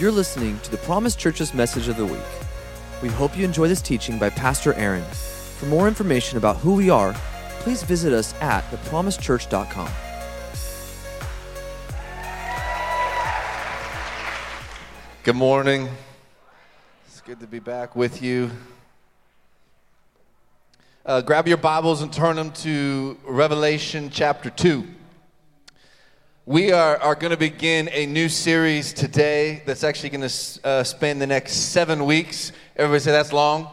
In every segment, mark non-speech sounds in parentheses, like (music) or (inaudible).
You're listening to the Promise Church's message of the week. We hope you enjoy this teaching by Pastor Aaron. For more information about who we are, please visit us at thepromisechurch.com. Good morning. It's good to be back with you. Uh, grab your Bibles and turn them to Revelation chapter 2. We are, are going to begin a new series today that's actually going to uh, span the next seven weeks. Everybody say that's long.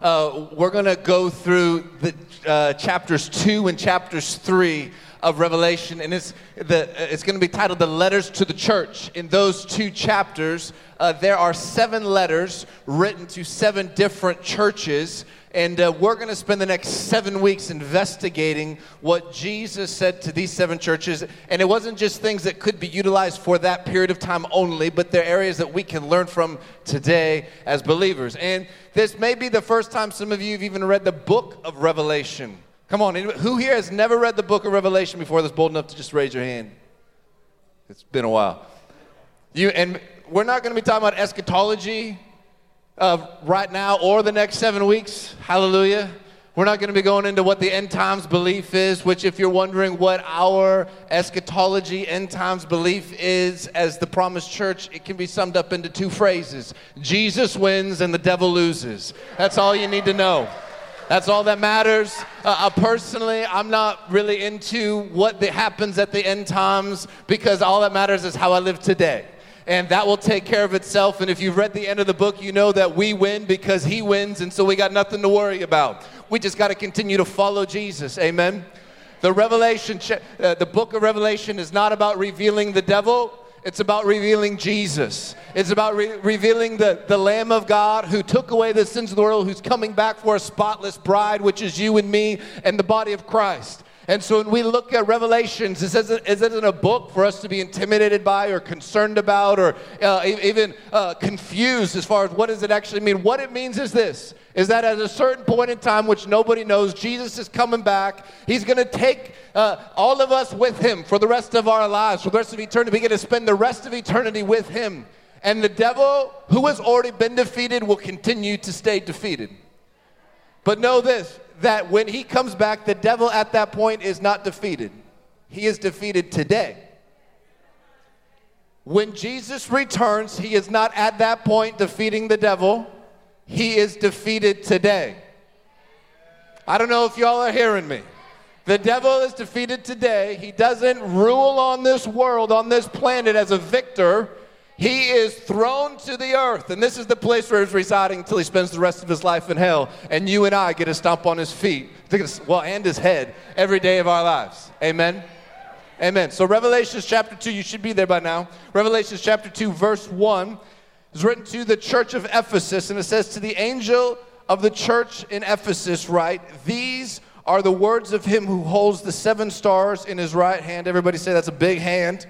Uh, we're going to go through the uh, chapters 2 and chapters 3 of Revelation, and it's, the, it's going to be titled The Letters to the Church. In those two chapters, uh, there are seven letters written to seven different churches. And uh, we're going to spend the next seven weeks investigating what Jesus said to these seven churches. And it wasn't just things that could be utilized for that period of time only, but they're areas that we can learn from today as believers. And this may be the first time some of you have even read the book of Revelation. Come on, who here has never read the book of Revelation before that's bold enough to just raise your hand? It's been a while. You, and we're not going to be talking about eschatology uh, right now or the next seven weeks. Hallelujah. We're not going to be going into what the end times belief is, which, if you're wondering what our eschatology end times belief is as the Promise Church, it can be summed up into two phrases Jesus wins and the devil loses. That's all you need to know. That's all that matters. Uh, uh, personally, I'm not really into what the, happens at the end times because all that matters is how I live today and that will take care of itself. And if you've read the end of the book, you know that we win because he wins, and so we got nothing to worry about. We just got to continue to follow Jesus. Amen. The Revelation, uh, the book of Revelation is not about revealing the devil. It's about revealing Jesus. It's about re- revealing the, the Lamb of God who took away the sins of the world, who's coming back for a spotless bride, which is you and me and the body of Christ. And so when we look at Revelations, isn't, this isn't a book for us to be intimidated by or concerned about or uh, even uh, confused as far as what does it actually mean. What it means is this, is that at a certain point in time, which nobody knows, Jesus is coming back. He's going to take uh, all of us with him for the rest of our lives, for the rest of eternity. We're going to spend the rest of eternity with him. And the devil, who has already been defeated, will continue to stay defeated. But know this that when he comes back, the devil at that point is not defeated. He is defeated today. When Jesus returns, he is not at that point defeating the devil, he is defeated today. I don't know if y'all are hearing me. The devil is defeated today. He doesn't rule on this world, on this planet as a victor. He is thrown to the earth, and this is the place where he's residing until he spends the rest of his life in hell. And you and I get to stomp on his feet, well, and his head every day of our lives. Amen. Amen. So, Revelations chapter 2, you should be there by now. Revelations chapter 2, verse 1 is written to the church of Ephesus, and it says, To the angel of the church in Ephesus, write, These are the words of him who holds the seven stars in his right hand. Everybody say that's a big hand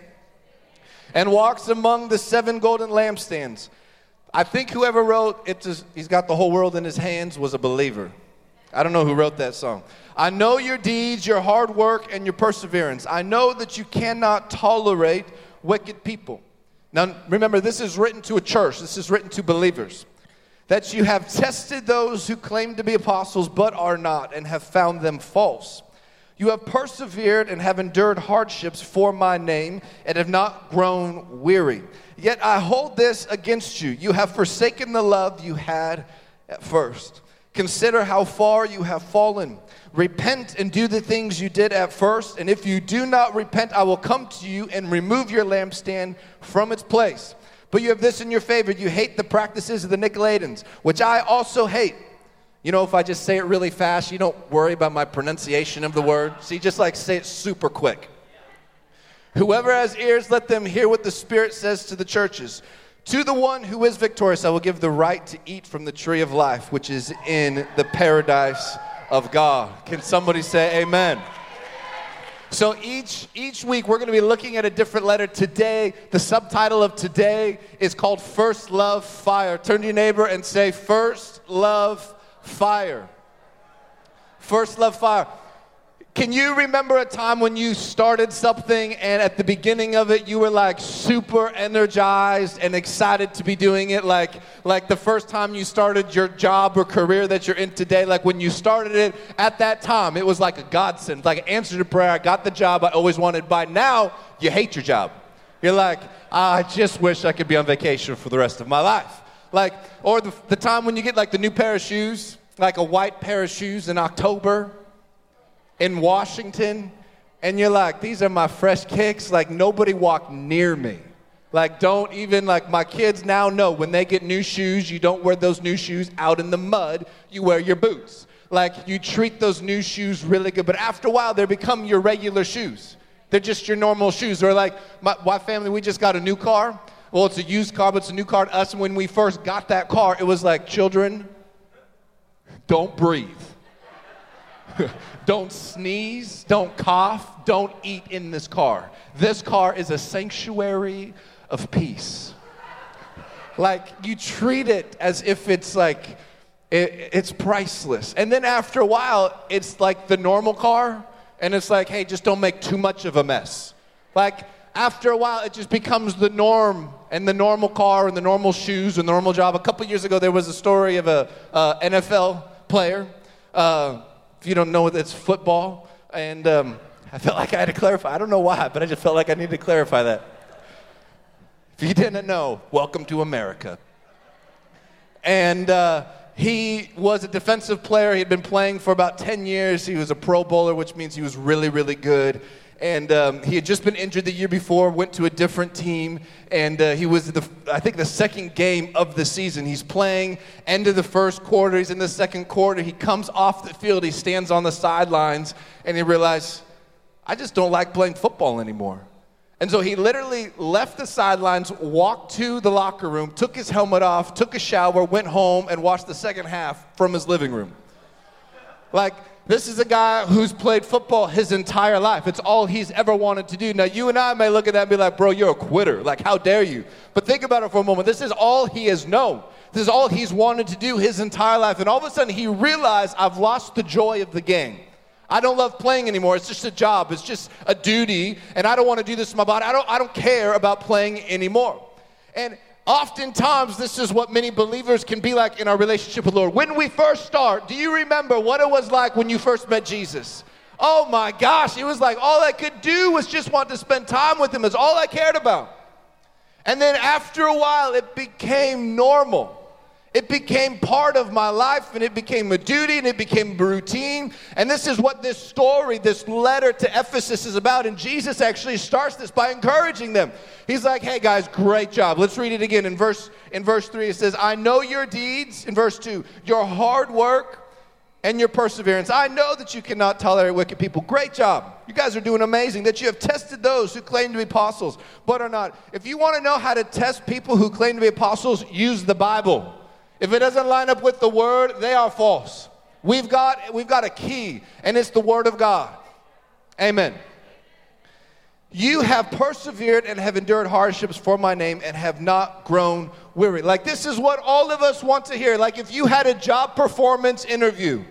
and walks among the seven golden lampstands. I think whoever wrote it, just, he's got the whole world in his hands, was a believer. I don't know who wrote that song. I know your deeds, your hard work, and your perseverance. I know that you cannot tolerate wicked people. Now, remember, this is written to a church, this is written to believers. That you have tested those who claim to be apostles but are not, and have found them false. You have persevered and have endured hardships for my name and have not grown weary. Yet I hold this against you. You have forsaken the love you had at first. Consider how far you have fallen. Repent and do the things you did at first. And if you do not repent, I will come to you and remove your lampstand from its place. But you have this in your favor you hate the practices of the Nicolaitans, which I also hate. You know, if I just say it really fast, you don't worry about my pronunciation of the word. See, just like say it super quick. Whoever has ears, let them hear what the Spirit says to the churches. To the one who is victorious, I will give the right to eat from the tree of life, which is in the paradise of God. Can somebody say amen? So each each week we're going to be looking at a different letter. Today, the subtitle of today is called First Love Fire. Turn to your neighbor and say First Love fire. First love fire. Can you remember a time when you started something and at the beginning of it you were like super energized and excited to be doing it? Like, like the first time you started your job or career that you're in today, like when you started it at that time, it was like a godsend, like an answer to prayer. I got the job I always wanted. By now, you hate your job. You're like, ah, I just wish I could be on vacation for the rest of my life. Like, or the, the time when you get like the new pair of shoes, like a white pair of shoes in October in Washington, and you're like, these are my fresh kicks. Like, nobody walked near me. Like, don't even, like, my kids now know when they get new shoes, you don't wear those new shoes out in the mud, you wear your boots. Like, you treat those new shoes really good, but after a while, they become your regular shoes. They're just your normal shoes. Or, like, my, my family, we just got a new car. Well, it's a used car, but it's a new car to us. And when we first got that car, it was like, children, don't breathe. (laughs) don't sneeze, don't cough, don't eat in this car. This car is a sanctuary of peace. Like you treat it as if it's like it, it's priceless. And then after a while, it's like the normal car, and it's like, hey, just don't make too much of a mess. Like after a while, it just becomes the norm and the normal car and the normal shoes and the normal job. A couple years ago, there was a story of a uh, NFL player. Uh, if you don't know, it's football. And um, I felt like I had to clarify. I don't know why, but I just felt like I needed to clarify that. If you didn't know, welcome to America. And uh, he was a defensive player. He had been playing for about 10 years. He was a pro bowler, which means he was really, really good and um, he had just been injured the year before, went to a different team, and uh, he was the I think the second game of the season. He's playing end of the first quarter. He's in the second quarter. He comes off the field. He stands on the sidelines, and he realizes, I just don't like playing football anymore. And so he literally left the sidelines, walked to the locker room, took his helmet off, took a shower, went home, and watched the second half from his living room. Like this is a guy who's played football his entire life. It's all he's ever wanted to do. Now, you and I may look at that and be like, bro, you're a quitter. Like, how dare you? But think about it for a moment. This is all he has known. This is all he's wanted to do his entire life. And all of a sudden, he realized, I've lost the joy of the game. I don't love playing anymore. It's just a job. It's just a duty. And I don't want to do this to my body. I don't, I don't care about playing anymore. And Oftentimes, this is what many believers can be like in our relationship with the Lord. When we first start, do you remember what it was like when you first met Jesus? Oh my gosh, it was like all I could do was just want to spend time with Him, is all I cared about. And then after a while, it became normal. It became part of my life and it became a duty and it became routine. And this is what this story, this letter to Ephesus is about. And Jesus actually starts this by encouraging them. He's like, hey guys, great job. Let's read it again. In verse, in verse 3, it says, I know your deeds. In verse 2, your hard work and your perseverance. I know that you cannot tolerate wicked people. Great job. You guys are doing amazing. That you have tested those who claim to be apostles, but are not. If you want to know how to test people who claim to be apostles, use the Bible. If it doesn't line up with the word, they are false. We've got, we've got a key, and it's the word of God. Amen. You have persevered and have endured hardships for my name and have not grown weary. Like, this is what all of us want to hear. Like, if you had a job performance interview,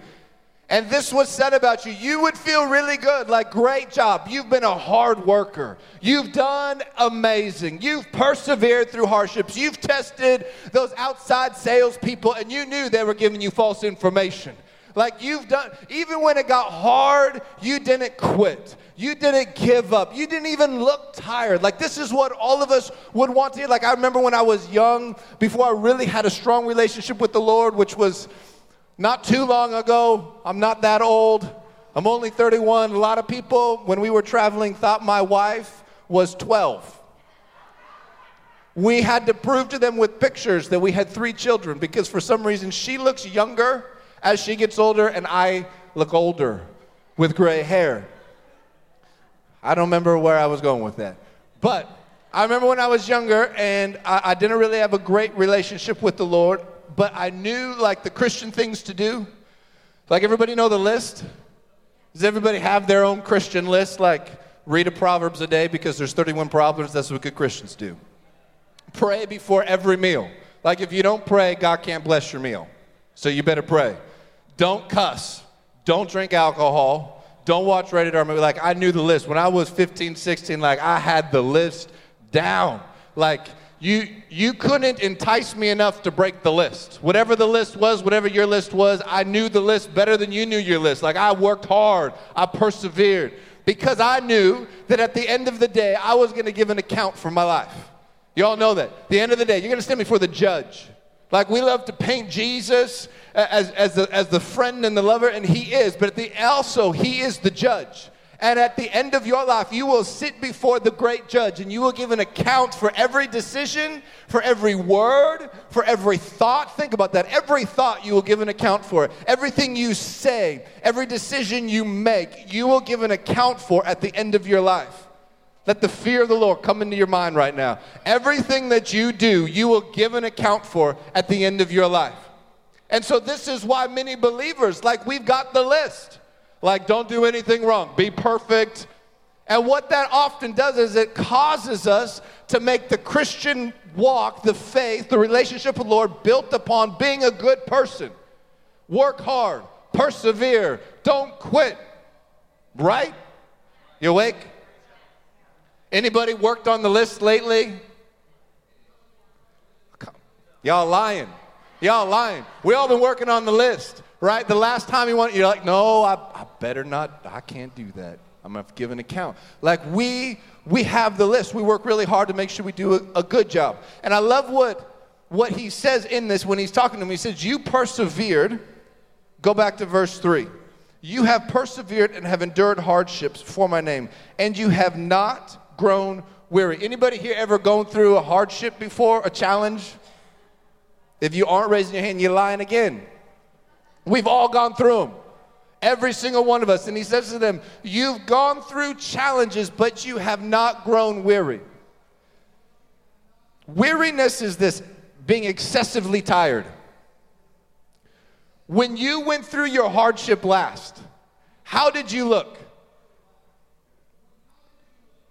and this was said about you, you would feel really good. Like, great job. You've been a hard worker. You've done amazing. You've persevered through hardships. You've tested those outside salespeople, and you knew they were giving you false information. Like, you've done, even when it got hard, you didn't quit. You didn't give up. You didn't even look tired. Like, this is what all of us would want to hear. Like, I remember when I was young, before I really had a strong relationship with the Lord, which was not too long ago, I'm not that old. I'm only 31. A lot of people, when we were traveling, thought my wife was 12. We had to prove to them with pictures that we had three children because for some reason she looks younger as she gets older and I look older with gray hair. I don't remember where I was going with that. But I remember when I was younger and I, I didn't really have a great relationship with the Lord but I knew like the Christian things to do. Like everybody know the list? Does everybody have their own Christian list? Like read a Proverbs a day because there's 31 Proverbs. That's what good Christians do. Pray before every meal. Like if you don't pray, God can't bless your meal. So you better pray. Don't cuss. Don't drink alcohol. Don't watch rated R movie. Like I knew the list when I was 15, 16. Like I had the list down. Like you you couldn't entice me enough to break the list. Whatever the list was, whatever your list was, I knew the list better than you knew your list. Like I worked hard, I persevered because I knew that at the end of the day I was going to give an account for my life. You all know that. The end of the day, you're going to stand before the judge. Like we love to paint Jesus as, as, the, as the friend and the lover, and he is, but the, also he is the judge. And at the end of your life, you will sit before the great judge and you will give an account for every decision, for every word, for every thought. Think about that. Every thought you will give an account for. Everything you say, every decision you make, you will give an account for at the end of your life. Let the fear of the Lord come into your mind right now. Everything that you do, you will give an account for at the end of your life. And so, this is why many believers, like, we've got the list. Like, don't do anything wrong, be perfect. And what that often does is it causes us to make the Christian walk, the faith, the relationship with the Lord built upon being a good person. Work hard, persevere, don't quit. Right? You awake? Anybody worked on the list lately? Y'all lying. Y'all lying. We all been working on the list right? The last time you want, you're like, no, I, I better not, I can't do that. I'm gonna give an account. Like we we have the list. We work really hard to make sure we do a, a good job. And I love what what he says in this when he's talking to me. He says, You persevered. Go back to verse 3. You have persevered and have endured hardships for my name, and you have not grown weary. Anybody here ever gone through a hardship before, a challenge? If you aren't raising your hand, you're lying again. We've all gone through them. Every single one of us. And he says to them, You've gone through challenges, but you have not grown weary. Weariness is this being excessively tired. When you went through your hardship last, how did you look?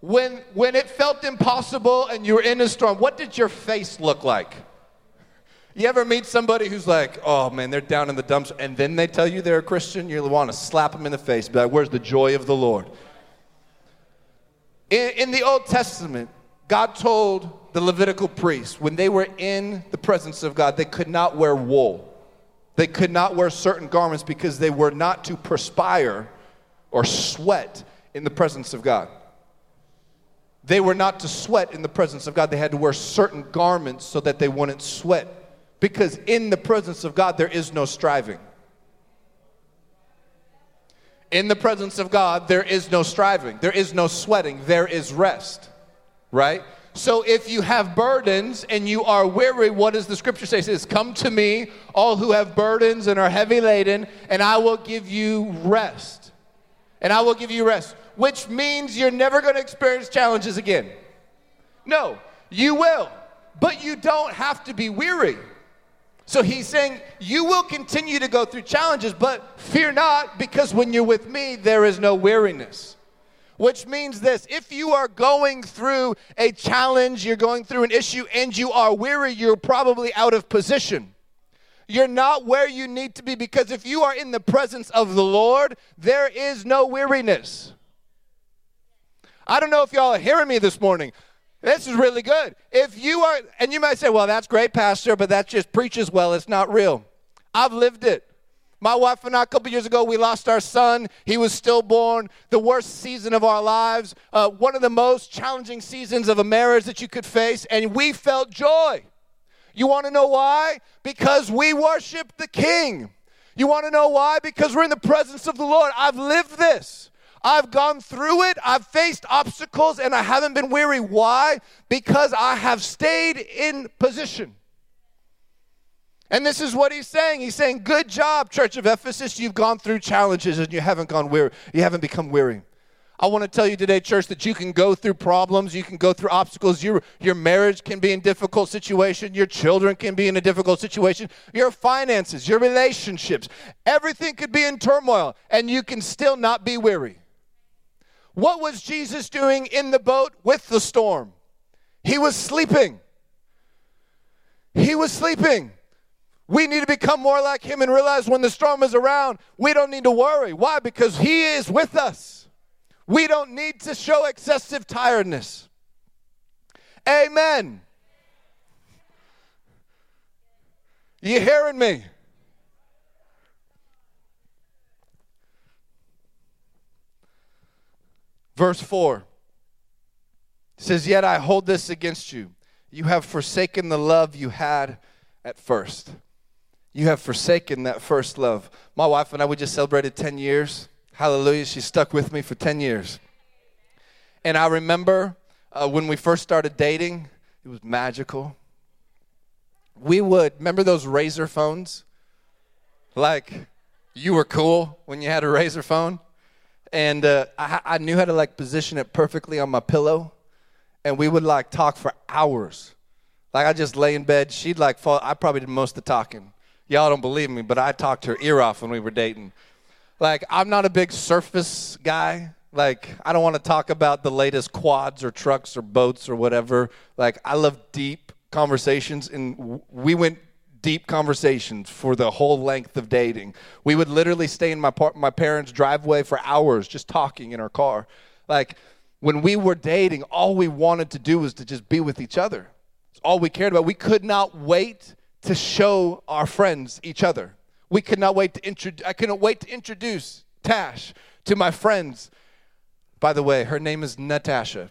When, when it felt impossible and you were in a storm, what did your face look like? You ever meet somebody who's like, oh man, they're down in the dumps, and then they tell you they're a Christian? You want to slap them in the face, be like, where's the joy of the Lord? In, in the Old Testament, God told the Levitical priests when they were in the presence of God, they could not wear wool. They could not wear certain garments because they were not to perspire or sweat in the presence of God. They were not to sweat in the presence of God. They had to wear certain garments so that they wouldn't sweat because in the presence of God, there is no striving. In the presence of God, there is no striving, there is no sweating, there is rest, right? So if you have burdens and you are weary, what does the scripture say? It says, Come to me, all who have burdens and are heavy laden, and I will give you rest. And I will give you rest, which means you're never going to experience challenges again. No, you will, but you don't have to be weary. So he's saying, You will continue to go through challenges, but fear not, because when you're with me, there is no weariness. Which means this if you are going through a challenge, you're going through an issue, and you are weary, you're probably out of position. You're not where you need to be because if you are in the presence of the Lord, there is no weariness. I don't know if y'all are hearing me this morning. This is really good. If you are, and you might say, well, that's great, Pastor, but that just preaches well. It's not real. I've lived it. My wife and I, a couple years ago, we lost our son. He was stillborn. The worst season of our lives, uh, one of the most challenging seasons of a marriage that you could face, and we felt joy. You want to know why? Because we worship the King. You want to know why? Because we're in the presence of the Lord. I've lived this. I've gone through it, I've faced obstacles, and I haven't been weary. Why? Because I have stayed in position. And this is what he's saying. He's saying, Good job, Church of Ephesus. You've gone through challenges and you haven't gone weary. You haven't become weary. I want to tell you today, church, that you can go through problems, you can go through obstacles. Your, your marriage can be in difficult situation, your children can be in a difficult situation, your finances, your relationships, everything could be in turmoil, and you can still not be weary. What was Jesus doing in the boat with the storm? He was sleeping. He was sleeping. We need to become more like Him and realize when the storm is around, we don't need to worry. Why? Because He is with us. We don't need to show excessive tiredness. Amen. You hearing me? Verse 4 says, Yet I hold this against you. You have forsaken the love you had at first. You have forsaken that first love. My wife and I, we just celebrated 10 years. Hallelujah. She stuck with me for 10 years. And I remember uh, when we first started dating, it was magical. We would, remember those Razr phones? Like, you were cool when you had a Razr phone? And uh, I, I knew how to like position it perfectly on my pillow. And we would like talk for hours. Like, I just lay in bed. She'd like fall. I probably did most of the talking. Y'all don't believe me, but I talked her ear off when we were dating. Like, I'm not a big surface guy. Like, I don't want to talk about the latest quads or trucks or boats or whatever. Like, I love deep conversations, and we went deep conversations for the whole length of dating. We would literally stay in my par- my parents' driveway for hours just talking in our car. Like, when we were dating, all we wanted to do was to just be with each other. It's all we cared about. We could not wait to show our friends each other. We could not wait to introduce, I couldn't wait to introduce Tash to my friends. By the way, her name is Natasha.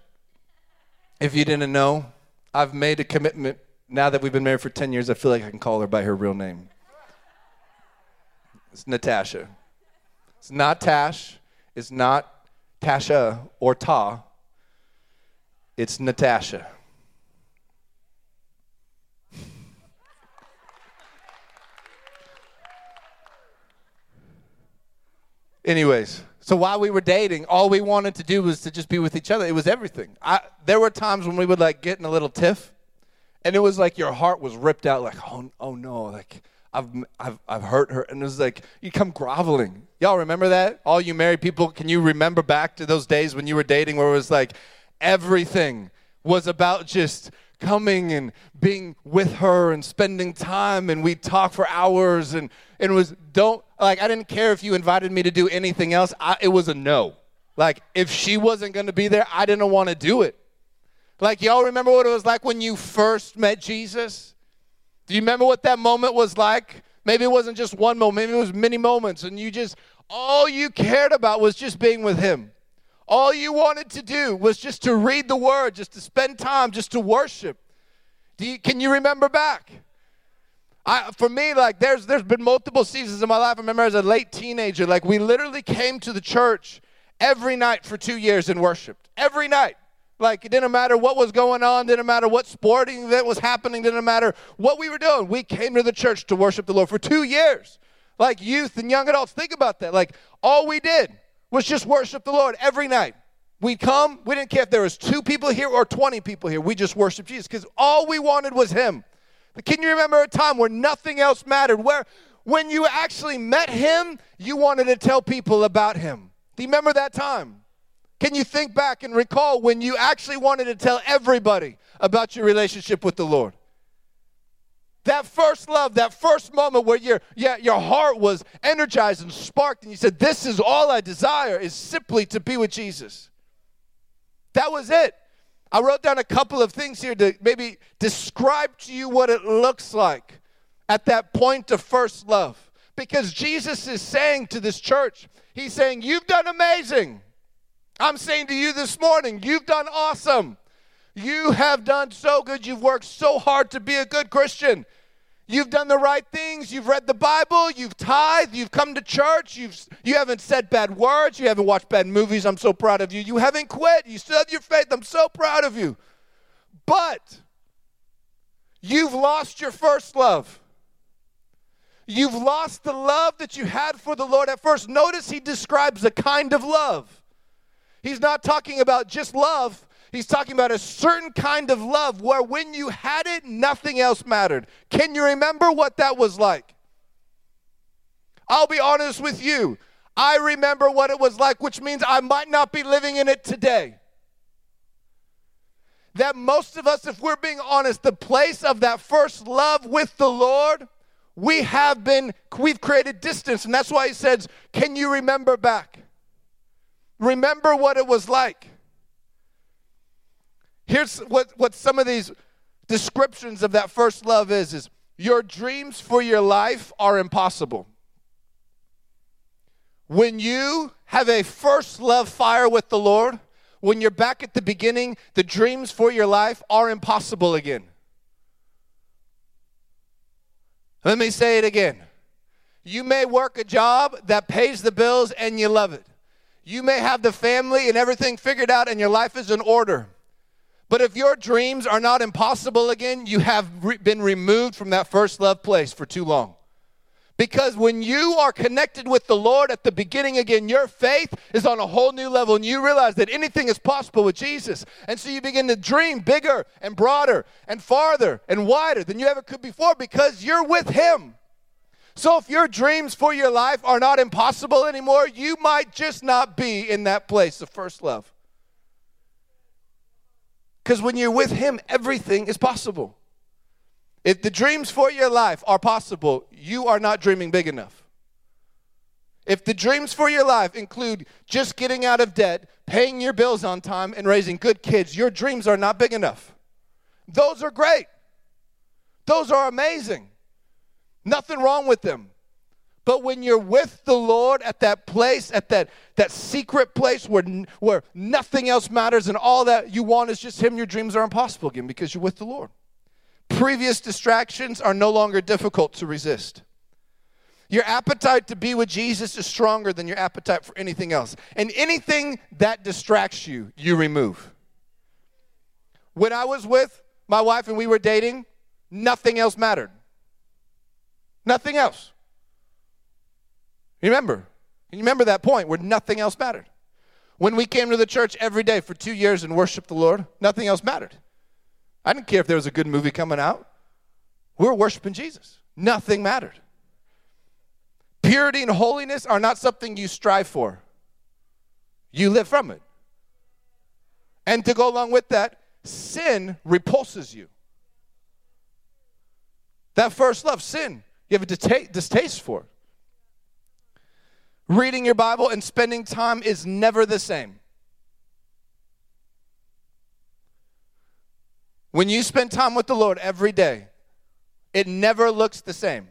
If you didn't know, I've made a commitment. Now that we've been married for 10 years, I feel like I can call her by her real name. It's Natasha. It's not Tash. It's not Tasha or Ta. It's Natasha. Anyways, so while we were dating, all we wanted to do was to just be with each other. It was everything. I, there were times when we would like get in a little tiff, and it was like your heart was ripped out. Like, oh, oh no, like I've, I've, I've hurt her, and it was like you come groveling. Y'all remember that? All you married people, can you remember back to those days when you were dating, where it was like everything was about just coming and being with her and spending time and we'd talk for hours and, and it was don't like i didn't care if you invited me to do anything else I, it was a no like if she wasn't going to be there i didn't want to do it like y'all remember what it was like when you first met jesus do you remember what that moment was like maybe it wasn't just one moment maybe it was many moments and you just all you cared about was just being with him all you wanted to do was just to read the word, just to spend time, just to worship. You, can you remember back? I, for me, like there's there's been multiple seasons in my life. I remember as a late teenager, like we literally came to the church every night for two years and worshiped every night. Like it didn't matter what was going on, didn't matter what sporting event was happening, didn't matter what we were doing. We came to the church to worship the Lord for two years. Like youth and young adults, think about that. Like all we did was just worship the Lord every night. We'd come, we didn't care if there was two people here or 20 people here. We just worshiped Jesus because all we wanted was him. Can you remember a time where nothing else mattered? Where when you actually met him, you wanted to tell people about him. Do you remember that time? Can you think back and recall when you actually wanted to tell everybody about your relationship with the Lord? That first love, that first moment where your, yeah, your heart was energized and sparked, and you said, This is all I desire, is simply to be with Jesus. That was it. I wrote down a couple of things here to maybe describe to you what it looks like at that point of first love. Because Jesus is saying to this church, He's saying, You've done amazing. I'm saying to you this morning, You've done awesome. You have done so good. You've worked so hard to be a good Christian. You've done the right things. You've read the Bible. You've tithed. You've come to church. You've, you haven't said bad words. You haven't watched bad movies. I'm so proud of you. You haven't quit. You still have your faith. I'm so proud of you. But you've lost your first love. You've lost the love that you had for the Lord at first. Notice he describes a kind of love. He's not talking about just love, He's talking about a certain kind of love where when you had it, nothing else mattered. Can you remember what that was like? I'll be honest with you. I remember what it was like, which means I might not be living in it today. That most of us, if we're being honest, the place of that first love with the Lord we have been, we've created distance. And that's why he says, Can you remember back? Remember what it was like. Here's what, what some of these descriptions of that first love is is your dreams for your life are impossible. When you have a first love fire with the Lord, when you're back at the beginning, the dreams for your life are impossible again. Let me say it again. You may work a job that pays the bills and you love it. You may have the family and everything figured out and your life is in order. But if your dreams are not impossible again, you have re- been removed from that first love place for too long. Because when you are connected with the Lord at the beginning again, your faith is on a whole new level and you realize that anything is possible with Jesus. And so you begin to dream bigger and broader and farther and wider than you ever could before because you're with Him. So if your dreams for your life are not impossible anymore, you might just not be in that place of first love. Because when you're with Him, everything is possible. If the dreams for your life are possible, you are not dreaming big enough. If the dreams for your life include just getting out of debt, paying your bills on time, and raising good kids, your dreams are not big enough. Those are great. Those are amazing. Nothing wrong with them. But when you're with the Lord at that place, at that, that secret place where, where nothing else matters and all that you want is just Him, your dreams are impossible again because you're with the Lord. Previous distractions are no longer difficult to resist. Your appetite to be with Jesus is stronger than your appetite for anything else. And anything that distracts you, you remove. When I was with my wife and we were dating, nothing else mattered. Nothing else. Remember, you remember that point where nothing else mattered. When we came to the church every day for two years and worshiped the Lord, nothing else mattered. I didn't care if there was a good movie coming out. We were worshiping Jesus. Nothing mattered. Purity and holiness are not something you strive for, you live from it. And to go along with that, sin repulses you. That first love, sin, you have a distaste for. Reading your Bible and spending time is never the same. When you spend time with the Lord every day, it never looks the same.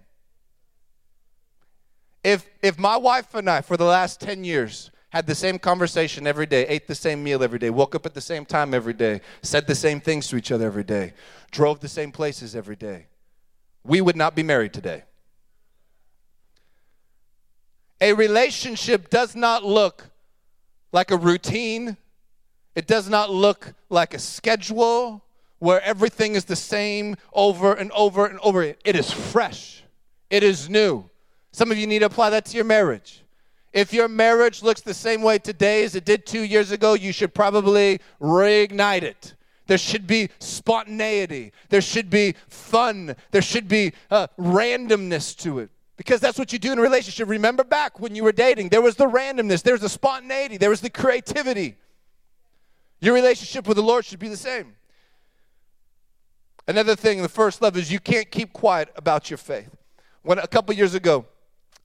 If, if my wife and I, for the last 10 years, had the same conversation every day, ate the same meal every day, woke up at the same time every day, said the same things to each other every day, drove the same places every day, we would not be married today. A relationship does not look like a routine, it does not look like a schedule, where everything is the same over and over and over. It is fresh, it is new. Some of you need to apply that to your marriage. If your marriage looks the same way today as it did two years ago, you should probably reignite it. There should be spontaneity. There should be fun. There should be uh, randomness to it. Because that's what you do in a relationship. Remember back when you were dating, there was the randomness, there was the spontaneity, there was the creativity. Your relationship with the Lord should be the same. Another thing, the first love is you can't keep quiet about your faith. When a couple years ago,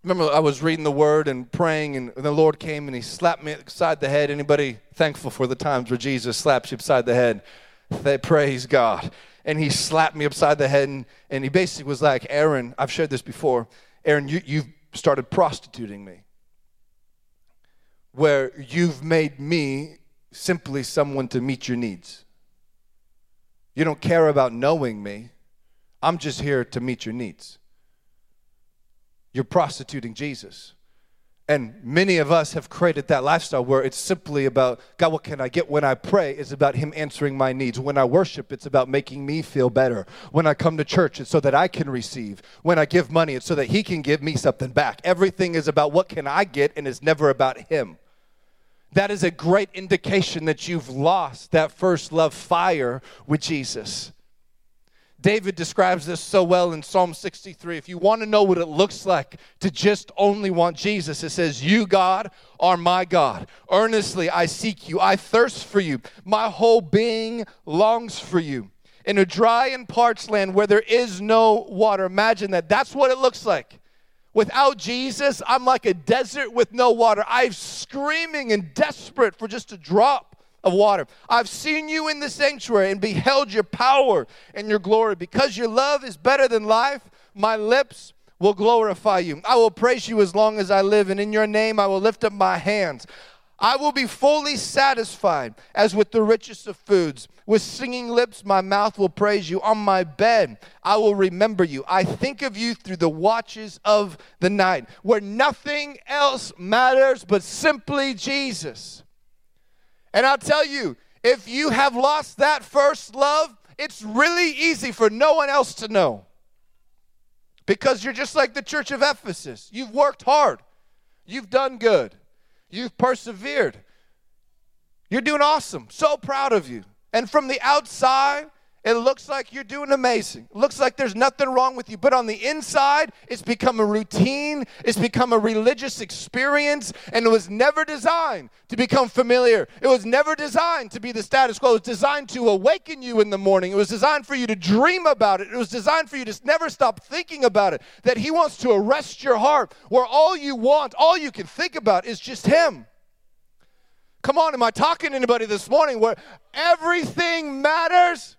remember I was reading the word and praying and the Lord came and he slapped me beside the head. Anybody thankful for the times where Jesus slaps you beside the head? They praise God. And he slapped me upside the head and, and he basically was like, Aaron, I've shared this before. Aaron, you, you've started prostituting me. Where you've made me simply someone to meet your needs. You don't care about knowing me. I'm just here to meet your needs. You're prostituting Jesus. And many of us have created that lifestyle where it's simply about, God, what can I get? When I pray, it's about Him answering my needs. When I worship, it's about making me feel better. When I come to church, it's so that I can receive. When I give money, it's so that He can give me something back. Everything is about what can I get, and it's never about Him that is a great indication that you've lost that first love fire with Jesus. David describes this so well in Psalm 63. If you want to know what it looks like to just only want Jesus, it says, You, God, are my God. Earnestly I seek you. I thirst for you. My whole being longs for you. in a dry and parched land where there is no water. Imagine that. That's what it looks like. Without Jesus, I'm like a desert with no water. I'm screaming and desperate for just a drop of water. I've seen you in the sanctuary and beheld your power and your glory. Because your love is better than life, my lips will glorify you. I will praise you as long as I live, and in your name I will lift up my hands. I will be fully satisfied as with the richest of foods. With singing lips, my mouth will praise you. On my bed, I will remember you. I think of you through the watches of the night, where nothing else matters but simply Jesus. And I'll tell you, if you have lost that first love, it's really easy for no one else to know. Because you're just like the church of Ephesus. You've worked hard, you've done good. You've persevered. You're doing awesome. So proud of you. And from the outside, it looks like you're doing amazing. It looks like there's nothing wrong with you. But on the inside, it's become a routine, it's become a religious experience, and it was never designed to become familiar. It was never designed to be the status quo. It was designed to awaken you in the morning. It was designed for you to dream about it. It was designed for you to never stop thinking about it. That He wants to arrest your heart, where all you want, all you can think about is just Him. Come on, am I talking to anybody this morning where everything matters?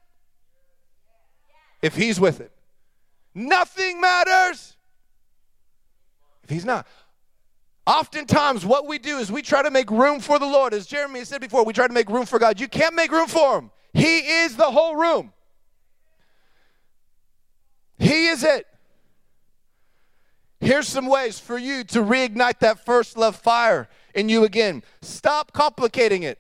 If he's with it. Nothing matters if he's not. Oftentimes, what we do is we try to make room for the Lord. As Jeremy said before, we try to make room for God. You can't make room for him, He is the whole room. He is it. Here's some ways for you to reignite that first love fire in you again. Stop complicating it.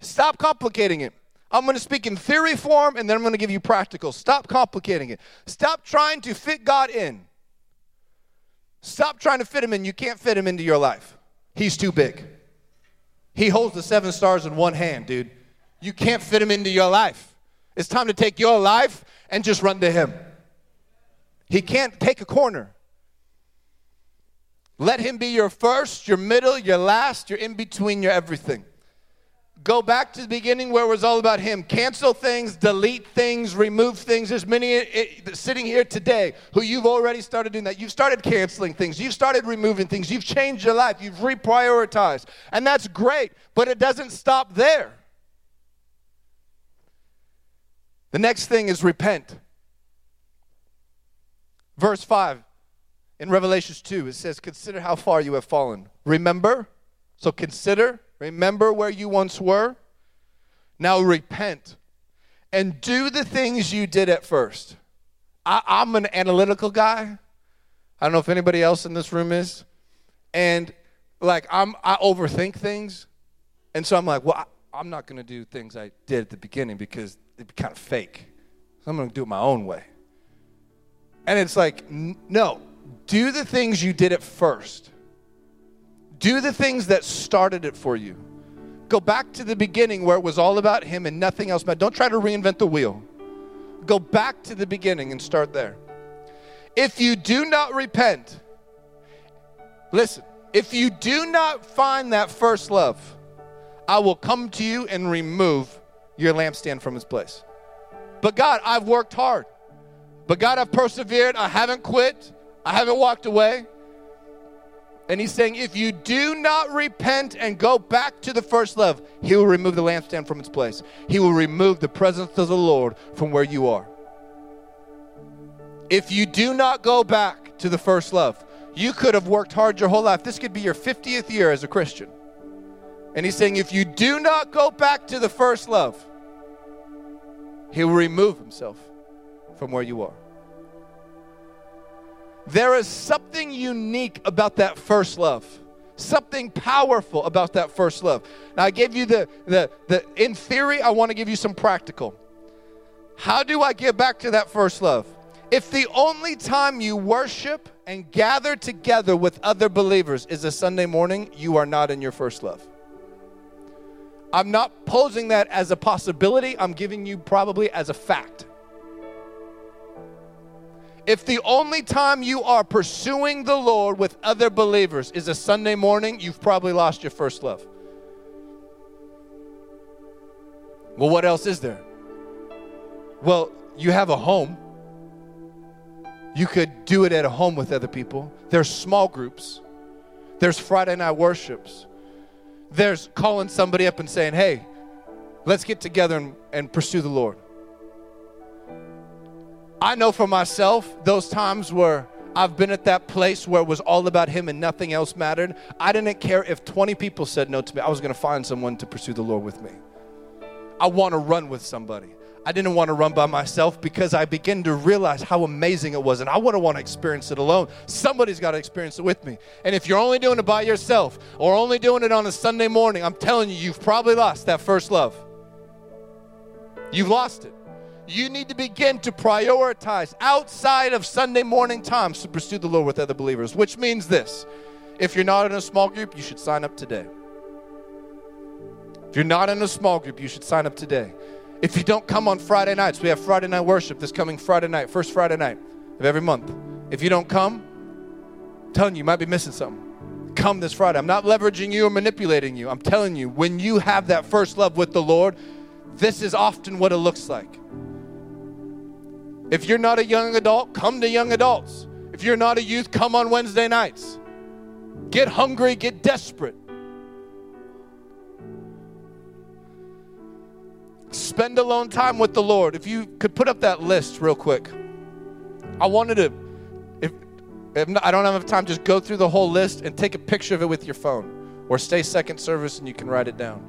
Stop complicating it. I'm going to speak in theory form and then I'm going to give you practical. Stop complicating it. Stop trying to fit God in. Stop trying to fit him in. You can't fit him into your life. He's too big. He holds the seven stars in one hand, dude. You can't fit him into your life. It's time to take your life and just run to him. He can't take a corner. Let him be your first, your middle, your last, your in between, your everything. Go back to the beginning where it was all about Him. Cancel things, delete things, remove things. There's many eh, eh, sitting here today who you've already started doing that. You've started canceling things, you've started removing things, you've changed your life, you've reprioritized. And that's great, but it doesn't stop there. The next thing is repent. Verse 5 in Revelations 2, it says, Consider how far you have fallen. Remember, so consider Remember where you once were? Now repent and do the things you did at first. I, am an analytical guy. I don't know if anybody else in this room is. And like I'm I overthink things. And so I'm like, well, I, am not gonna do things I did at the beginning because it'd be kind of fake. So I'm gonna do it my own way. And it's like, n- no, do the things you did at first. Do the things that started it for you. Go back to the beginning where it was all about Him and nothing else. But don't try to reinvent the wheel. Go back to the beginning and start there. If you do not repent, listen, if you do not find that first love, I will come to you and remove your lampstand from its place. But God, I've worked hard. But God, I've persevered. I haven't quit. I haven't walked away. And he's saying, if you do not repent and go back to the first love, he will remove the lampstand from its place. He will remove the presence of the Lord from where you are. If you do not go back to the first love, you could have worked hard your whole life. This could be your 50th year as a Christian. And he's saying, if you do not go back to the first love, he will remove himself from where you are. There is something unique about that first love. Something powerful about that first love. Now I gave you the the the in theory, I want to give you some practical. How do I get back to that first love? If the only time you worship and gather together with other believers is a Sunday morning, you are not in your first love. I'm not posing that as a possibility, I'm giving you probably as a fact. If the only time you are pursuing the Lord with other believers is a Sunday morning, you've probably lost your first love. Well, what else is there? Well, you have a home. You could do it at a home with other people. There's small groups. There's Friday night worships. There's calling somebody up and saying, hey, let's get together and, and pursue the Lord. I know for myself, those times where I've been at that place where it was all about Him and nothing else mattered. I didn't care if 20 people said no to me, I was going to find someone to pursue the Lord with me. I want to run with somebody. I didn't want to run by myself because I began to realize how amazing it was, and I wouldn't want to experience it alone. Somebody's got to experience it with me. And if you're only doing it by yourself or only doing it on a Sunday morning, I'm telling you, you've probably lost that first love. You've lost it. You need to begin to prioritize outside of Sunday morning times to pursue the Lord with other believers, which means this if you're not in a small group, you should sign up today. If you're not in a small group, you should sign up today. If you don't come on Friday nights, we have Friday night worship this coming Friday night, first Friday night of every month. If you don't come, I'm telling you, you might be missing something. Come this Friday. I'm not leveraging you or manipulating you. I'm telling you, when you have that first love with the Lord, this is often what it looks like. If you're not a young adult, come to young adults. If you're not a youth, come on Wednesday nights. Get hungry, get desperate. Spend alone time with the Lord. If you could put up that list real quick. I wanted to, if, if not, I don't have enough time, just go through the whole list and take a picture of it with your phone. Or stay second service and you can write it down.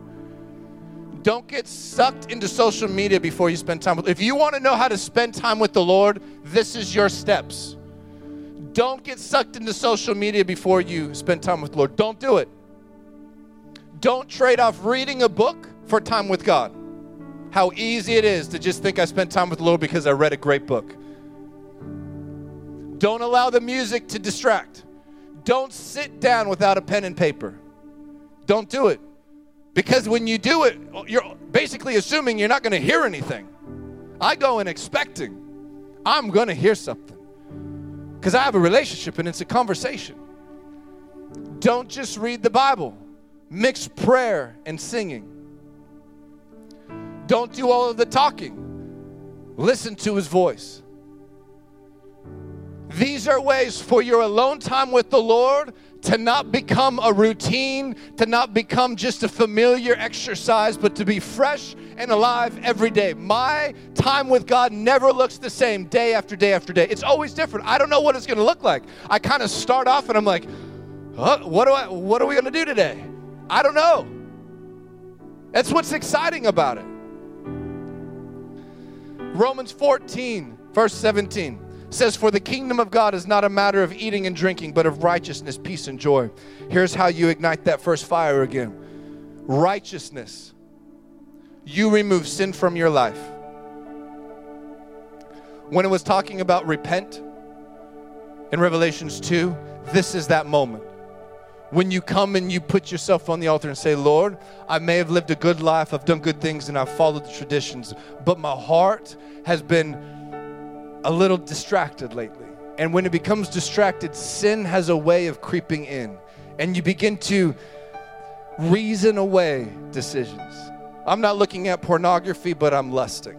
Don't get sucked into social media before you spend time with If you want to know how to spend time with the Lord, this is your steps. Don't get sucked into social media before you spend time with the Lord. Don't do it. Don't trade off reading a book for time with God how easy it is to just think I spent time with the Lord because I read a great book. Don't allow the music to distract. Don't sit down without a pen and paper. Don't do it. Because when you do it, you're basically assuming you're not going to hear anything. I go in expecting I'm going to hear something. Because I have a relationship and it's a conversation. Don't just read the Bible, mix prayer and singing. Don't do all of the talking. Listen to his voice. These are ways for your alone time with the Lord to not become a routine, to not become just a familiar exercise, but to be fresh and alive every day. My time with God never looks the same day after day after day. It's always different. I don't know what it's going to look like. I kind of start off and I'm like, what do I what are we going to do today? I don't know. That's what's exciting about it. Romans 14, verse 17 says, For the kingdom of God is not a matter of eating and drinking, but of righteousness, peace, and joy. Here's how you ignite that first fire again righteousness. You remove sin from your life. When it was talking about repent in Revelations 2, this is that moment when you come and you put yourself on the altar and say, Lord, I may have lived a good life, I've done good things, and I've followed the traditions, but my heart has been a little distracted lately. And when it becomes distracted, sin has a way of creeping in, and you begin to reason away decisions. I'm not looking at pornography, but I'm lusting.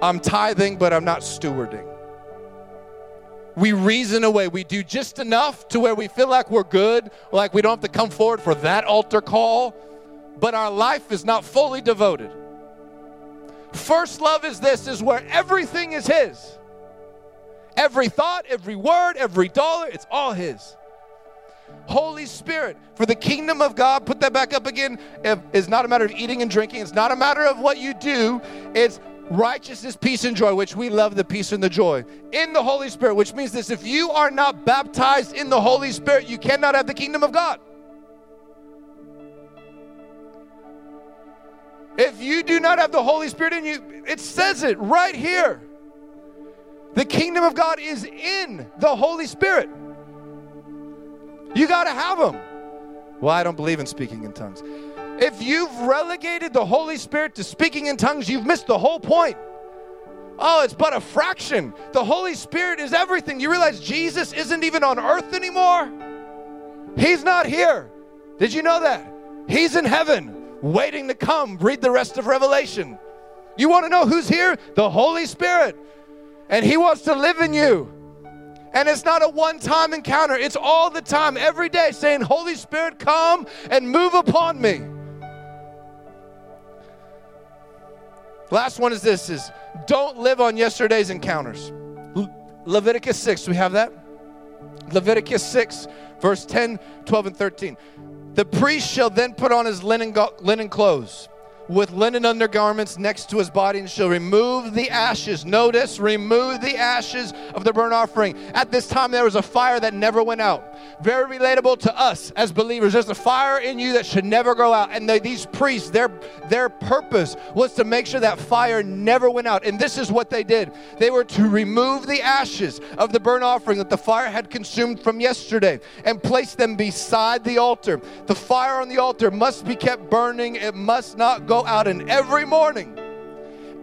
I'm tithing, but I'm not stewarding we reason away. We do just enough to where we feel like we're good, like we don't have to come forward for that altar call, but our life is not fully devoted. First love is this is where everything is his. Every thought, every word, every dollar, it's all his. Holy Spirit, for the kingdom of God, put that back up again, is not a matter of eating and drinking. It's not a matter of what you do. It's righteousness, peace, and joy, which we love the peace and the joy in the Holy Spirit, which means this if you are not baptized in the Holy Spirit, you cannot have the kingdom of God. If you do not have the Holy Spirit in you, it says it right here. The kingdom of God is in the Holy Spirit. You got to have them. Well, I don't believe in speaking in tongues. If you've relegated the Holy Spirit to speaking in tongues, you've missed the whole point. Oh, it's but a fraction. The Holy Spirit is everything. You realize Jesus isn't even on earth anymore? He's not here. Did you know that? He's in heaven, waiting to come. Read the rest of Revelation. You want to know who's here? The Holy Spirit. And He wants to live in you. And it's not a one time encounter, it's all the time, every day, saying, Holy Spirit, come and move upon me. Last one is this is don't live on yesterday's encounters. Le- Leviticus 6, we have that? Leviticus 6, verse 10, 12, and 13. The priest shall then put on his linen, linen clothes with linen undergarments next to his body and shall remove the ashes. Notice, remove the ashes of the burnt offering. At this time, there was a fire that never went out. Very relatable to us as believers. There's a fire in you that should never go out. And they, these priests, their, their purpose was to make sure that fire never went out. And this is what they did they were to remove the ashes of the burnt offering that the fire had consumed from yesterday and place them beside the altar. The fire on the altar must be kept burning, it must not go out. And every morning,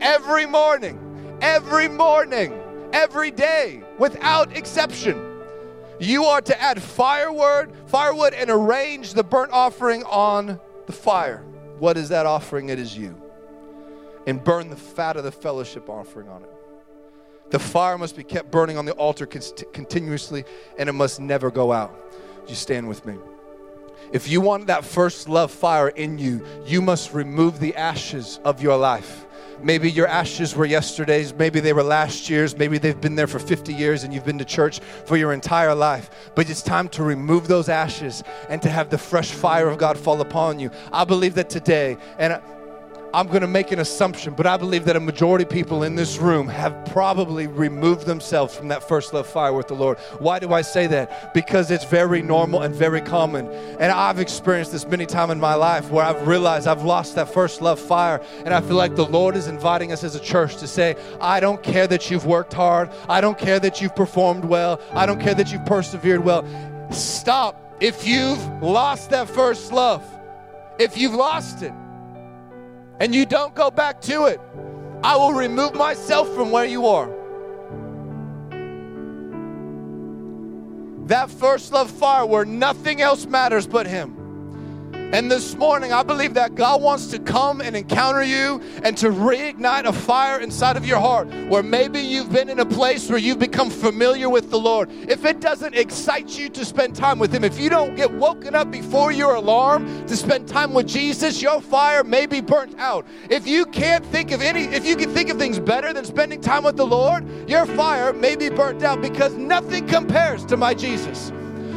every morning, every morning, every day, without exception, you are to add firewood, firewood and arrange the burnt offering on the fire. What is that offering? It is you. And burn the fat of the fellowship offering on it. The fire must be kept burning on the altar continuously and it must never go out. You stand with me. If you want that first love fire in you, you must remove the ashes of your life. Maybe your ashes were yesterday's, maybe they were last year's, maybe they've been there for 50 years and you've been to church for your entire life. But it's time to remove those ashes and to have the fresh fire of God fall upon you. I believe that today, and I'm going to make an assumption, but I believe that a majority of people in this room have probably removed themselves from that first love fire with the Lord. Why do I say that? Because it's very normal and very common. And I've experienced this many times in my life where I've realized I've lost that first love fire. And I feel like the Lord is inviting us as a church to say, I don't care that you've worked hard. I don't care that you've performed well. I don't care that you've persevered well. Stop. If you've lost that first love, if you've lost it, and you don't go back to it, I will remove myself from where you are. That first love fire where nothing else matters but Him. And this morning, I believe that God wants to come and encounter you and to reignite a fire inside of your heart where maybe you've been in a place where you've become familiar with the Lord. If it doesn't excite you to spend time with Him, if you don't get woken up before your alarm to spend time with Jesus, your fire may be burnt out. If you can't think of any, if you can think of things better than spending time with the Lord, your fire may be burnt out because nothing compares to my Jesus.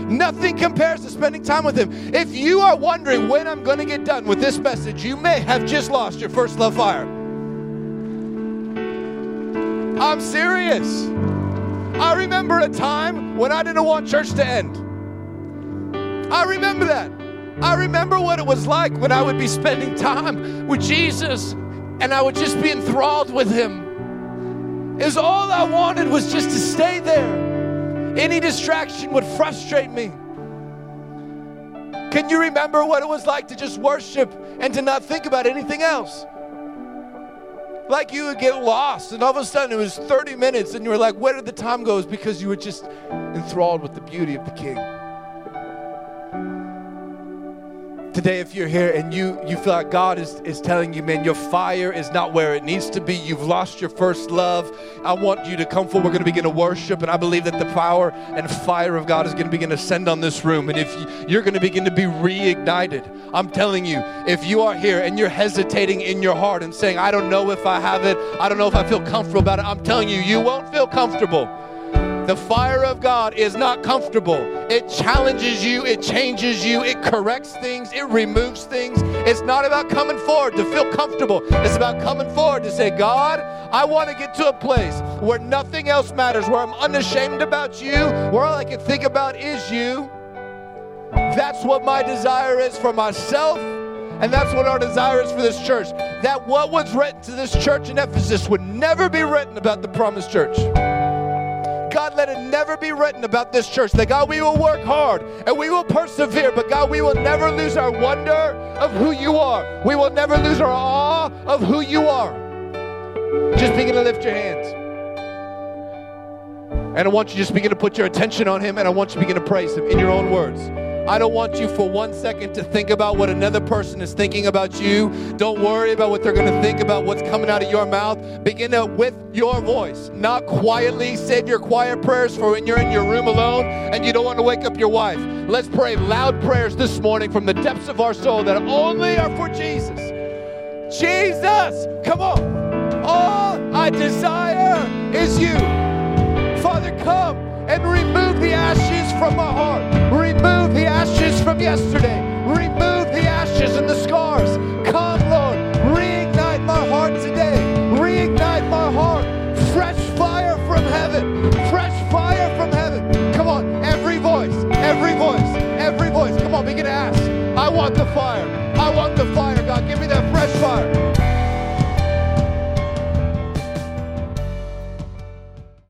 Nothing compares to spending time with Him. If you are wondering when I'm going to get done with this message, you may have just lost your first love fire. I'm serious. I remember a time when I didn't want church to end. I remember that. I remember what it was like when I would be spending time with Jesus and I would just be enthralled with Him. Was all I wanted was just to stay there. Any distraction would frustrate me. Can you remember what it was like to just worship and to not think about anything else? Like you would get lost, and all of a sudden it was 30 minutes, and you were like, Where did the time go? because you were just enthralled with the beauty of the King today if you're here and you you feel like god is, is telling you man your fire is not where it needs to be. You've lost your first love. I want you to come forward. We're going to begin to worship and i believe that the power and fire of god is going to begin to send on this room. And if you're going to begin to be reignited i'm telling you if you are here and you're hesitating in your heart and saying i don't know if i have it. I don't know if i feel comfortable about it i'm telling you you won't feel comfortable the fire of God is not comfortable. It challenges you, it changes you, it corrects things, it removes things. It's not about coming forward to feel comfortable. It's about coming forward to say, God, I want to get to a place where nothing else matters, where I'm unashamed about you, where all I can think about is you. That's what my desire is for myself. And that's what our desire is for this church. That what was written to this church in Ephesus would never be written about the Promise Church. God, let it never be written about this church that God, we will work hard and we will persevere, but God, we will never lose our wonder of who you are. We will never lose our awe of who you are. Just begin to lift your hands. And I want you to just begin to put your attention on Him and I want you to begin to praise Him in your own words. I don't want you for one second to think about what another person is thinking about you. Don't worry about what they're going to think about what's coming out of your mouth. Begin to, with your voice, not quietly. Save your quiet prayers for when you're in your room alone and you don't want to wake up your wife. Let's pray loud prayers this morning from the depths of our soul that only are for Jesus. Jesus, come on. All I desire is you. Father, come and remove the ashes from my heart. Remove the ashes from yesterday. Remove the ashes and the scars. Come, Lord, reignite my heart today. Reignite my heart. Fresh fire from heaven. Fresh fire from heaven. Come on, every voice, every voice, every voice. Come on, begin to ask. I want the fire. I want the fire, God. Give me that fresh fire.